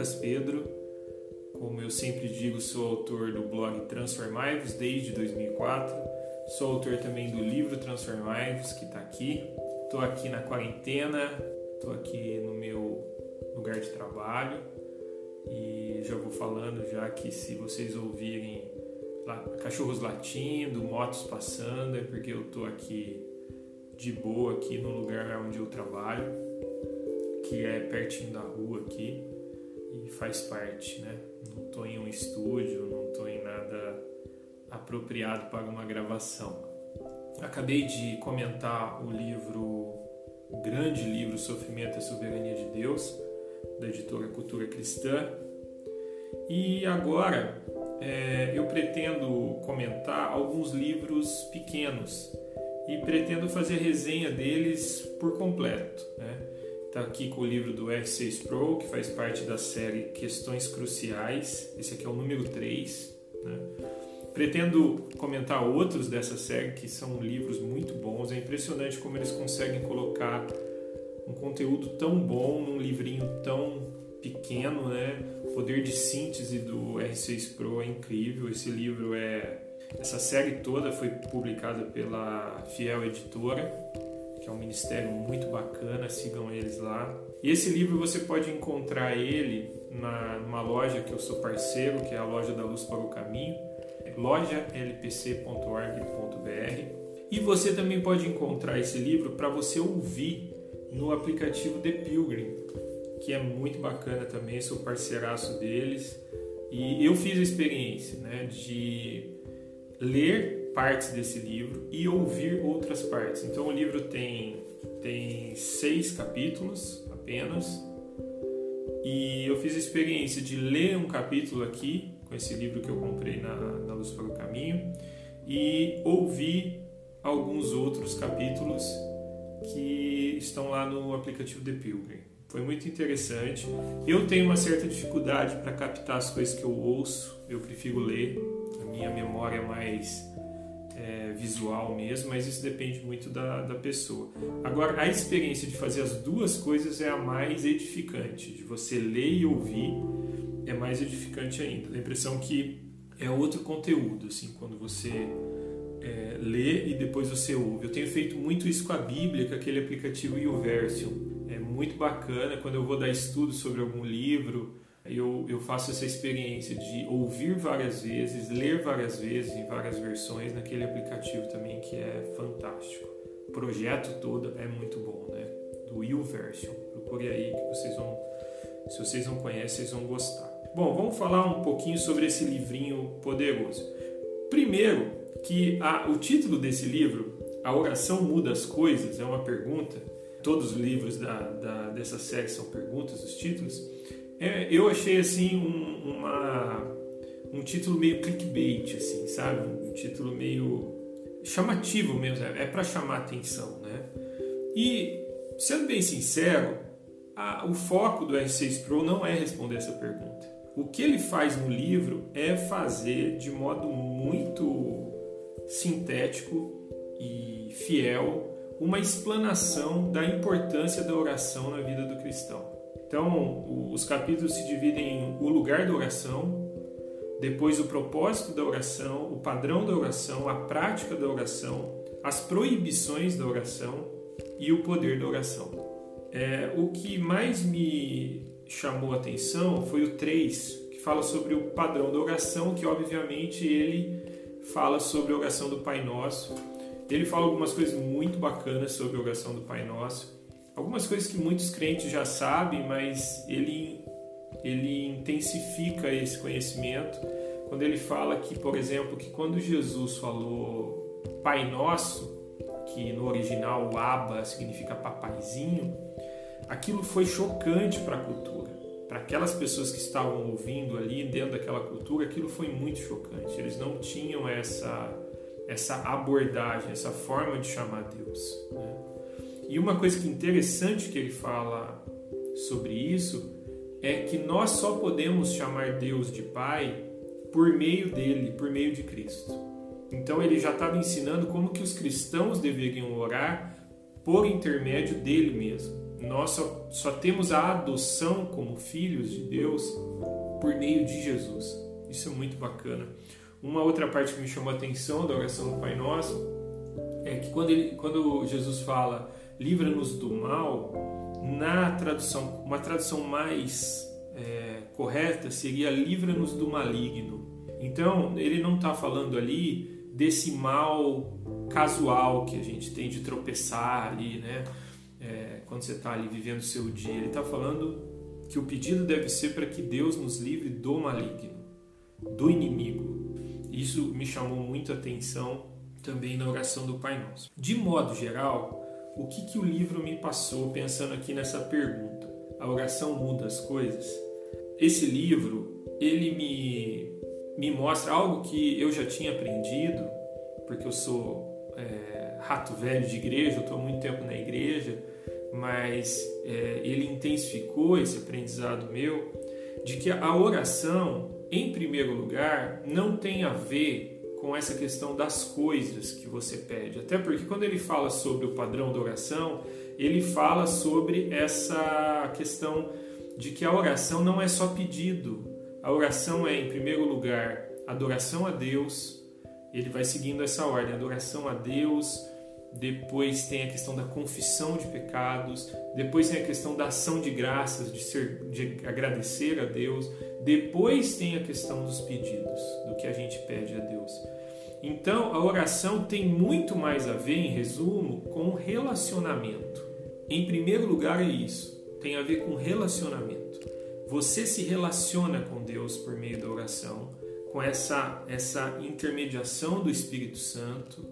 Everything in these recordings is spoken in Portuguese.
Lucas Pedro. Como eu sempre digo, sou autor do blog Transformai-vos desde 2004. Sou autor também do livro Transformai-vos, que está aqui. Estou aqui na quarentena, estou aqui no meu lugar de trabalho e já vou falando já que se vocês ouvirem cachorros latindo, motos passando, é porque eu estou aqui de boa aqui no lugar onde eu trabalho, que é pertinho da rua aqui e faz parte, né? Não estou em um estúdio, não estou em nada apropriado para uma gravação. Acabei de comentar o livro, o grande livro Sofrimento e Soberania de Deus, da editora Cultura Cristã. E agora é, eu pretendo comentar alguns livros pequenos e pretendo fazer resenha deles por completo. Né? Está aqui com o livro do R6 Pro, que faz parte da série Questões Cruciais. Esse aqui é o número 3. Né? Pretendo comentar outros dessa série que são livros muito bons. É impressionante como eles conseguem colocar um conteúdo tão bom num livrinho tão pequeno, né? O poder de síntese do R6 Pro é incrível. Esse livro é essa série toda foi publicada pela Fiel Editora, que é um ministério muito bacana, sigam eles lá. E esse livro você pode encontrar ele na, numa loja que eu sou parceiro, que é a Loja da Luz para o Caminho, lojalpc.org.br. E você também pode encontrar esse livro para você ouvir no aplicativo The Pilgrim, que é muito bacana também, sou parceiraço deles. E eu fiz a experiência né, de ler partes desse livro e ouvir outras partes. Então o livro tem, tem seis capítulos apenas. E eu fiz a experiência de ler um capítulo aqui, com esse livro que eu comprei na, na Luz para o Caminho, e ouvir alguns outros capítulos que estão lá no aplicativo The Pilgrim. Foi muito interessante. Eu tenho uma certa dificuldade para captar as coisas que eu ouço, eu prefiro ler minha memória é mais é, visual mesmo, mas isso depende muito da, da pessoa. Agora, a experiência de fazer as duas coisas é a mais edificante, de você ler e ouvir é mais edificante ainda. Dá a impressão que é outro conteúdo, assim, quando você é, lê e depois você ouve. Eu tenho feito muito isso com a Bíblia, com aquele aplicativo YouVersion. É muito bacana quando eu vou dar estudo sobre algum livro eu, eu faço essa experiência de ouvir várias vezes, ler várias vezes em várias versões naquele aplicativo também que é fantástico. O projeto todo é muito bom, né? Do YouVersion. Procure aí que vocês vão, se vocês não conhecem, vocês vão gostar. Bom, vamos falar um pouquinho sobre esse livrinho poderoso. Primeiro, que a, o título desse livro, A Oração Muda as Coisas, é uma pergunta. Todos os livros da, da, dessa série são perguntas, os títulos. É, eu achei assim um, uma, um título meio clickbait, assim, sabe? Um título meio chamativo mesmo, é, é para chamar atenção, né? E sendo bem sincero, a, o foco do R6 Pro não é responder essa pergunta. O que ele faz no livro é fazer de modo muito sintético e fiel uma explanação da importância da oração na vida do cristão. Então, os capítulos se dividem em o lugar da oração, depois o propósito da oração, o padrão da oração, a prática da oração, as proibições da oração e o poder da oração. É, o que mais me chamou a atenção foi o 3, que fala sobre o padrão da oração, que obviamente ele fala sobre a oração do Pai Nosso. Ele fala algumas coisas muito bacanas sobre a oração do Pai Nosso algumas coisas que muitos crentes já sabem, mas ele, ele intensifica esse conhecimento quando ele fala que, por exemplo, que quando Jesus falou Pai Nosso, que no original o Abba significa papaizinho, aquilo foi chocante para a cultura. Para aquelas pessoas que estavam ouvindo ali dentro daquela cultura, aquilo foi muito chocante. Eles não tinham essa, essa abordagem, essa forma de chamar Deus. Né? E uma coisa que interessante que ele fala sobre isso é que nós só podemos chamar Deus de Pai por meio dele, por meio de Cristo. Então ele já estava ensinando como que os cristãos deveriam orar por intermédio dele mesmo. nós só, só temos a adoção como filhos de Deus por meio de Jesus. Isso é muito bacana. Uma outra parte que me chamou a atenção da oração do Pai Nosso é que quando, ele, quando Jesus fala livra-nos do mal, na tradução, uma tradução mais é, correta seria livra-nos do maligno. Então, ele não está falando ali desse mal casual que a gente tem de tropeçar ali, né? É, quando você está ali vivendo o seu dia. Ele está falando que o pedido deve ser para que Deus nos livre do maligno, do inimigo. Isso me chamou muito a atenção também na oração do Pai Nosso. De modo geral, o que, que o livro me passou pensando aqui nessa pergunta? A oração muda as coisas? Esse livro, ele me, me mostra algo que eu já tinha aprendido, porque eu sou é, rato velho de igreja, eu estou há muito tempo na igreja, mas é, ele intensificou esse aprendizado meu de que a oração, em primeiro lugar, não tem a ver com essa questão das coisas que você pede. Até porque quando ele fala sobre o padrão da oração, ele fala sobre essa questão de que a oração não é só pedido. A oração é, em primeiro lugar, adoração a Deus. Ele vai seguindo essa ordem: adoração a Deus, depois tem a questão da confissão de pecados, depois tem a questão da ação de graças, de, ser, de agradecer a Deus, depois tem a questão dos pedidos, do que a gente pede a Deus. Então, a oração tem muito mais a ver, em resumo, com relacionamento. Em primeiro lugar, é isso, tem a ver com relacionamento. Você se relaciona com Deus por meio da oração, com essa, essa intermediação do Espírito Santo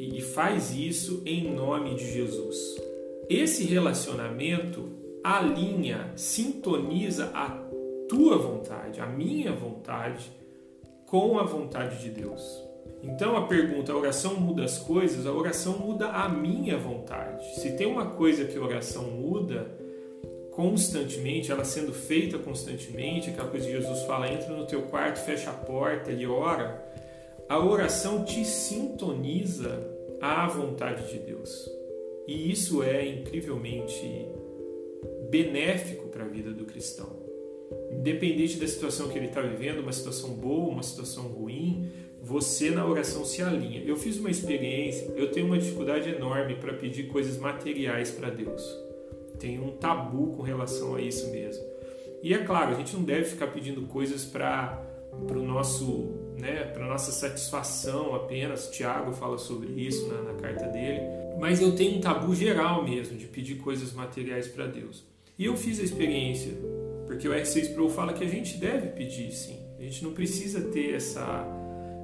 e faz isso em nome de Jesus. Esse relacionamento alinha, sintoniza a tua vontade, a minha vontade, com a vontade de Deus. Então a pergunta, a oração muda as coisas? A oração muda a minha vontade. Se tem uma coisa que a oração muda constantemente, ela sendo feita constantemente, aquela coisa que Jesus fala, entra no teu quarto, fecha a porta e ora, a oração te sintoniza à vontade de Deus. E isso é incrivelmente benéfico para a vida do cristão. Independente da situação que ele está vivendo, uma situação boa, uma situação ruim, você na oração se alinha. Eu fiz uma experiência, eu tenho uma dificuldade enorme para pedir coisas materiais para Deus. Tenho um tabu com relação a isso mesmo. E é claro, a gente não deve ficar pedindo coisas para o nosso né, para nossa satisfação apenas. Tiago fala sobre isso na, na, carta dele. Mas eu tenho um tabu geral mesmo de pedir coisas materiais para Deus. E eu fiz a experiência, porque o R6 Pro fala que a gente deve pedir sim. A gente não precisa ter essa,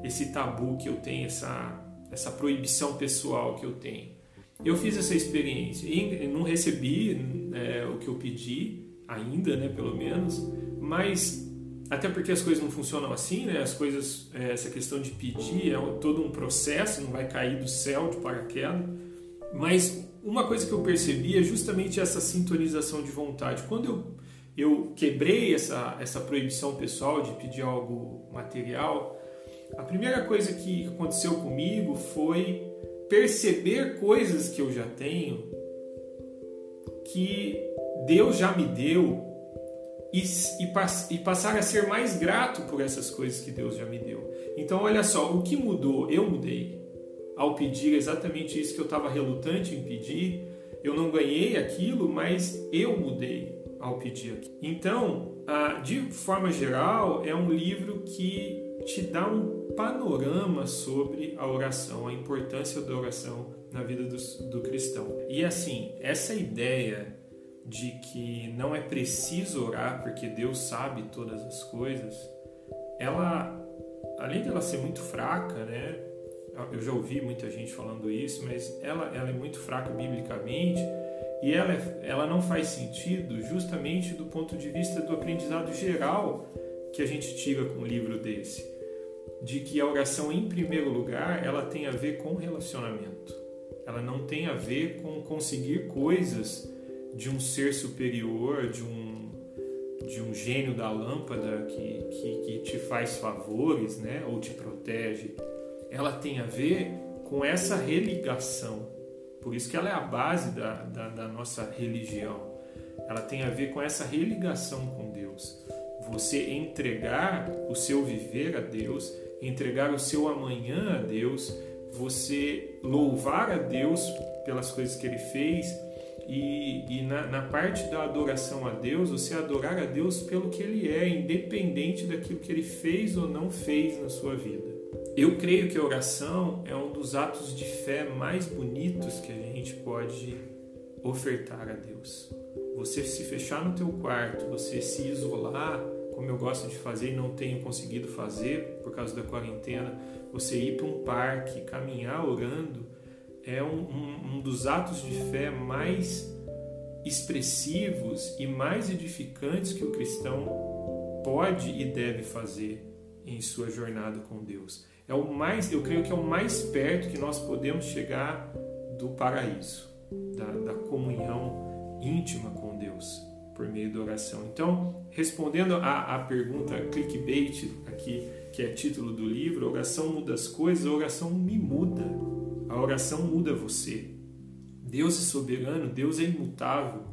esse tabu que eu tenho, essa, essa proibição pessoal que eu tenho. Eu fiz essa experiência e não recebi é, o que eu pedi ainda, né, pelo menos, mas até porque as coisas não funcionam assim, né? As coisas, é, essa questão de pedir é todo um processo, não vai cair do céu de paraquedas. Mas uma coisa que eu percebi é justamente essa sintonização de vontade. Quando eu, eu quebrei essa, essa proibição pessoal de pedir algo material, a primeira coisa que aconteceu comigo foi perceber coisas que eu já tenho, que Deus já me deu e, e, e passar a ser mais grato por essas coisas que Deus já me deu. Então, olha só, o que mudou? Eu mudei ao pedir exatamente isso que eu estava relutante em pedir. Eu não ganhei aquilo, mas eu mudei ao pedir aquilo. Então, de forma geral, é um livro que te dá um panorama sobre a oração, a importância da oração na vida do, do cristão. E assim, essa ideia de que não é preciso orar porque Deus sabe todas as coisas, ela, além de ela ser muito fraca, né? Eu já ouvi muita gente falando isso, mas ela, ela é muito fraca biblicamente e ela, é, ela não faz sentido justamente do ponto de vista do aprendizado geral que a gente tira com um livro desse, de que a oração em primeiro lugar ela tem a ver com relacionamento, ela não tem a ver com conseguir coisas de um ser superior, de um, de um gênio da lâmpada que, que, que te faz favores, né, ou te protege, ela tem a ver com essa religação. Por isso que ela é a base da, da, da nossa religião. ela tem a ver com essa religação com Deus. Você entregar o seu viver a Deus, entregar o seu amanhã a Deus, você louvar a Deus pelas coisas que ele fez e, e na, na, parte da adoração a Deus, você adorar a Deus pelo que ele é, independente daquilo que ele fez ou não fez na sua vida. Eu creio que a oração é um dos atos de fé mais bonitos que a gente pode ofertar a Deus. Você se fechar no teu quarto, você se isolar, como eu gosto de fazer e não tenho conseguido fazer por causa da quarentena, você ir para um parque, caminhar orando, é um, um, um dos atos de fé mais expressivos e mais edificantes que o cristão pode e deve fazer em sua jornada com Deus. É o mais, eu creio que é o mais perto que nós podemos chegar do paraíso, da, da comunhão íntima com Deus por meio da oração. Então, respondendo à, à pergunta clickbait aqui, que é título do livro, oração muda as coisas, a oração me muda. A oração muda você. Deus é soberano, Deus é imutável,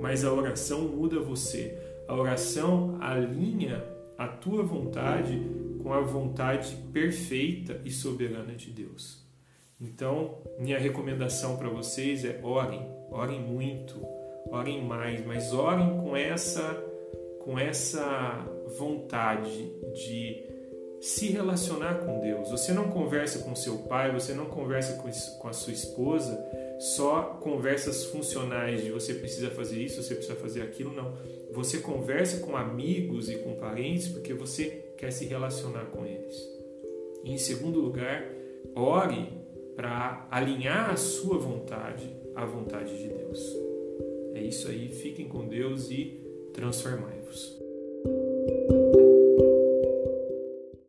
mas a oração muda você. A oração alinha a tua vontade com a vontade perfeita e soberana de Deus. Então, minha recomendação para vocês é orem, orem muito, orem mais, mas orem com essa com essa vontade de se relacionar com Deus. Você não conversa com seu pai, você não conversa com a sua esposa, só conversas funcionais de você precisa fazer isso, você precisa fazer aquilo, não. Você conversa com amigos e com parentes porque você quer se relacionar com eles. E, em segundo lugar, ore para alinhar a sua vontade à vontade de Deus. É isso aí, fiquem com Deus e transformai-vos.